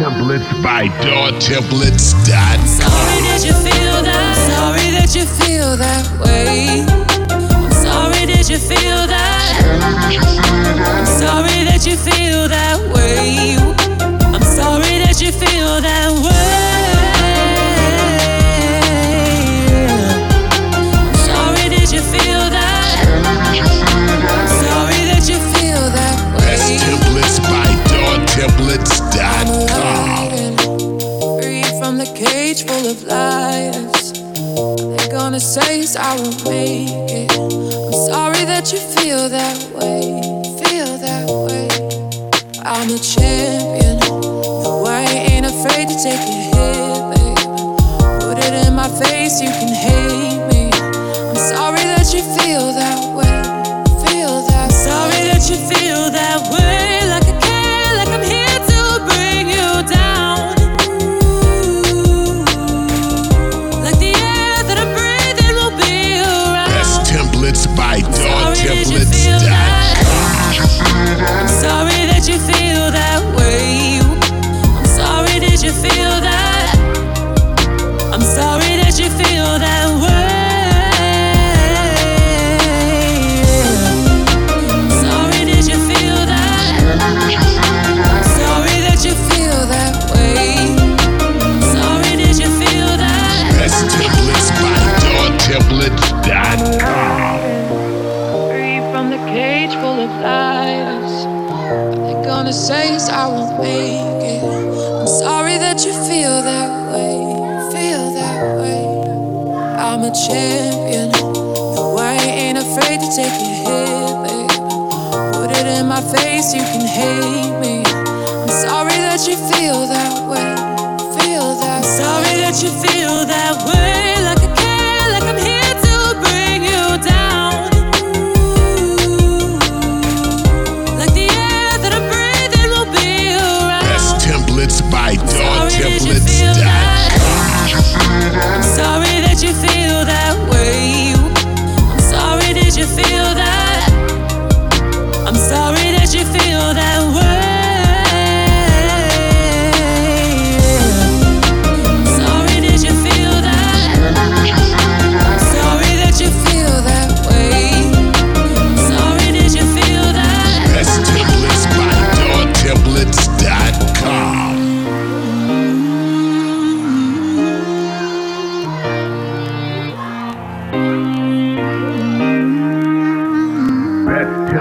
Templates by DawTemplates.com. Sorry that you feel that. Sorry that you feel that way. From the cage full of liars. They're gonna say I won't make it. I'm sorry that you feel that way. Feel that way. I'm a champion. No, I ain't afraid to take a hit, babe. Put it in my face, you can hate me. I'm sorry that you feel that way. Sorry that you feel that. Sorry full. They're gonna say is I won't make it. I'm sorry that you feel that way. Feel that way. I'm a champion. No, I ain't afraid to take a hit, babe. Put it in my face, you can hate me. I'm sorry that you feel that way. Feel that. Sorry that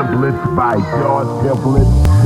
Templates by DawTemplates.com.